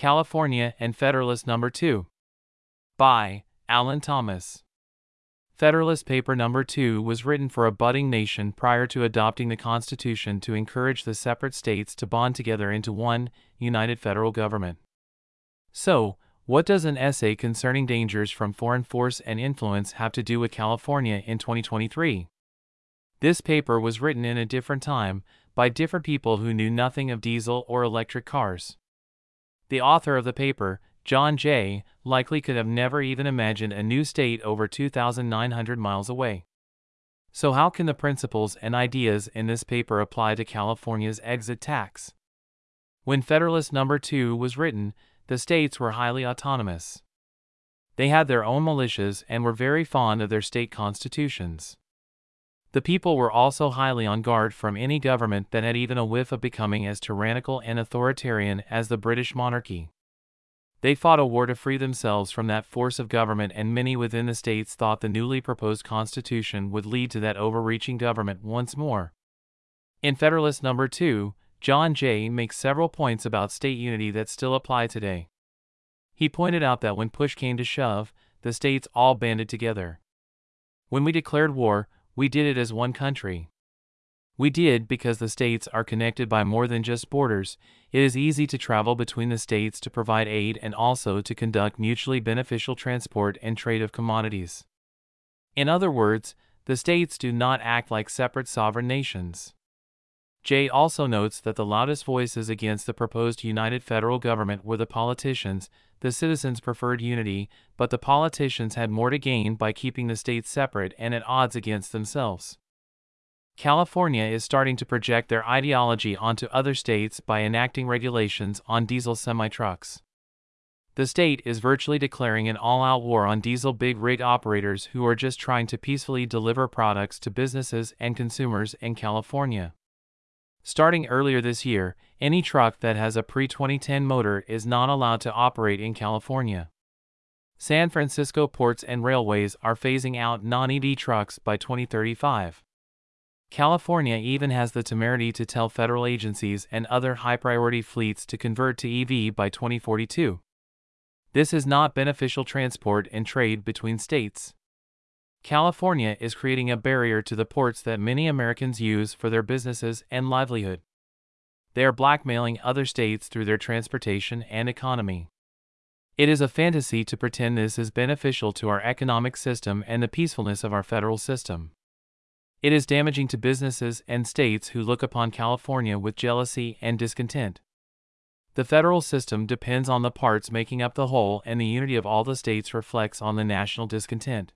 California and Federalist Number 2. By Alan Thomas. Federalist Paper Number 2 was written for a budding nation prior to adopting the Constitution to encourage the separate states to bond together into one united federal government. So, what does an essay concerning dangers from foreign force and influence have to do with California in 2023? This paper was written in a different time, by different people who knew nothing of diesel or electric cars. The author of the paper, John Jay, likely could have never even imagined a new state over 2,900 miles away. So, how can the principles and ideas in this paper apply to California's exit tax? When Federalist Number 2 was written, the states were highly autonomous. They had their own militias and were very fond of their state constitutions. The people were also highly on guard from any government that had even a whiff of becoming as tyrannical and authoritarian as the British monarchy. They fought a war to free themselves from that force of government, and many within the states thought the newly proposed constitution would lead to that overreaching government once more. In Federalist Number 2, John Jay makes several points about state unity that still apply today. He pointed out that when push came to shove, the states all banded together. When we declared war, we did it as one country. We did because the states are connected by more than just borders. It is easy to travel between the states to provide aid and also to conduct mutually beneficial transport and trade of commodities. In other words, the states do not act like separate sovereign nations. Jay also notes that the loudest voices against the proposed united federal government were the politicians, the citizens preferred unity, but the politicians had more to gain by keeping the states separate and at odds against themselves. California is starting to project their ideology onto other states by enacting regulations on diesel semi trucks. The state is virtually declaring an all out war on diesel big rig operators who are just trying to peacefully deliver products to businesses and consumers in California. Starting earlier this year, any truck that has a pre 2010 motor is not allowed to operate in California. San Francisco ports and railways are phasing out non EV trucks by 2035. California even has the temerity to tell federal agencies and other high priority fleets to convert to EV by 2042. This is not beneficial transport and trade between states. California is creating a barrier to the ports that many Americans use for their businesses and livelihood. They are blackmailing other states through their transportation and economy. It is a fantasy to pretend this is beneficial to our economic system and the peacefulness of our federal system. It is damaging to businesses and states who look upon California with jealousy and discontent. The federal system depends on the parts making up the whole, and the unity of all the states reflects on the national discontent.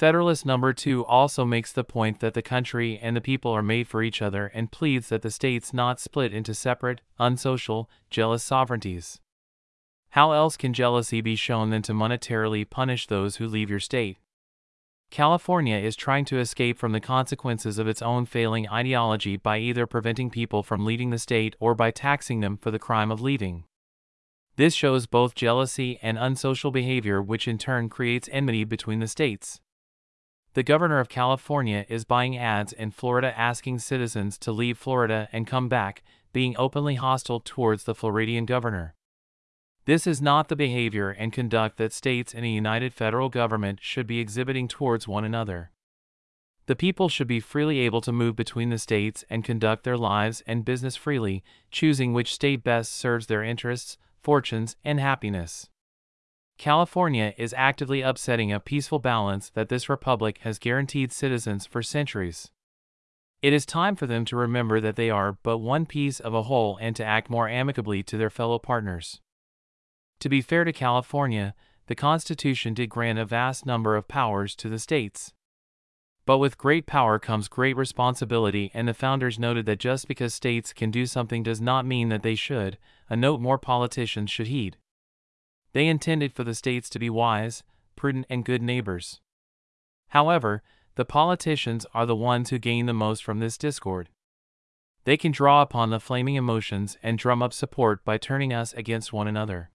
Federalist number 2 also makes the point that the country and the people are made for each other and pleads that the states not split into separate, unsocial, jealous sovereignties. How else can jealousy be shown than to monetarily punish those who leave your state? California is trying to escape from the consequences of its own failing ideology by either preventing people from leaving the state or by taxing them for the crime of leaving. This shows both jealousy and unsocial behavior, which in turn creates enmity between the states. The governor of California is buying ads in Florida asking citizens to leave Florida and come back, being openly hostile towards the Floridian governor. This is not the behavior and conduct that states in a united federal government should be exhibiting towards one another. The people should be freely able to move between the states and conduct their lives and business freely, choosing which state best serves their interests, fortunes, and happiness. California is actively upsetting a peaceful balance that this republic has guaranteed citizens for centuries. It is time for them to remember that they are but one piece of a whole and to act more amicably to their fellow partners. To be fair to California, the Constitution did grant a vast number of powers to the states. But with great power comes great responsibility, and the founders noted that just because states can do something does not mean that they should, a note more politicians should heed. They intended for the states to be wise, prudent, and good neighbors. However, the politicians are the ones who gain the most from this discord. They can draw upon the flaming emotions and drum up support by turning us against one another.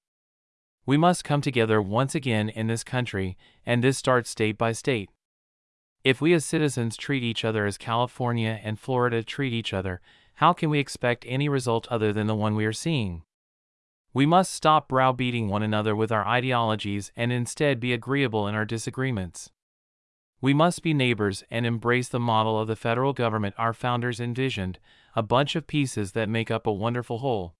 We must come together once again in this country, and this starts state by state. If we as citizens treat each other as California and Florida treat each other, how can we expect any result other than the one we are seeing? We must stop browbeating one another with our ideologies and instead be agreeable in our disagreements. We must be neighbors and embrace the model of the federal government our founders envisioned, a bunch of pieces that make up a wonderful whole.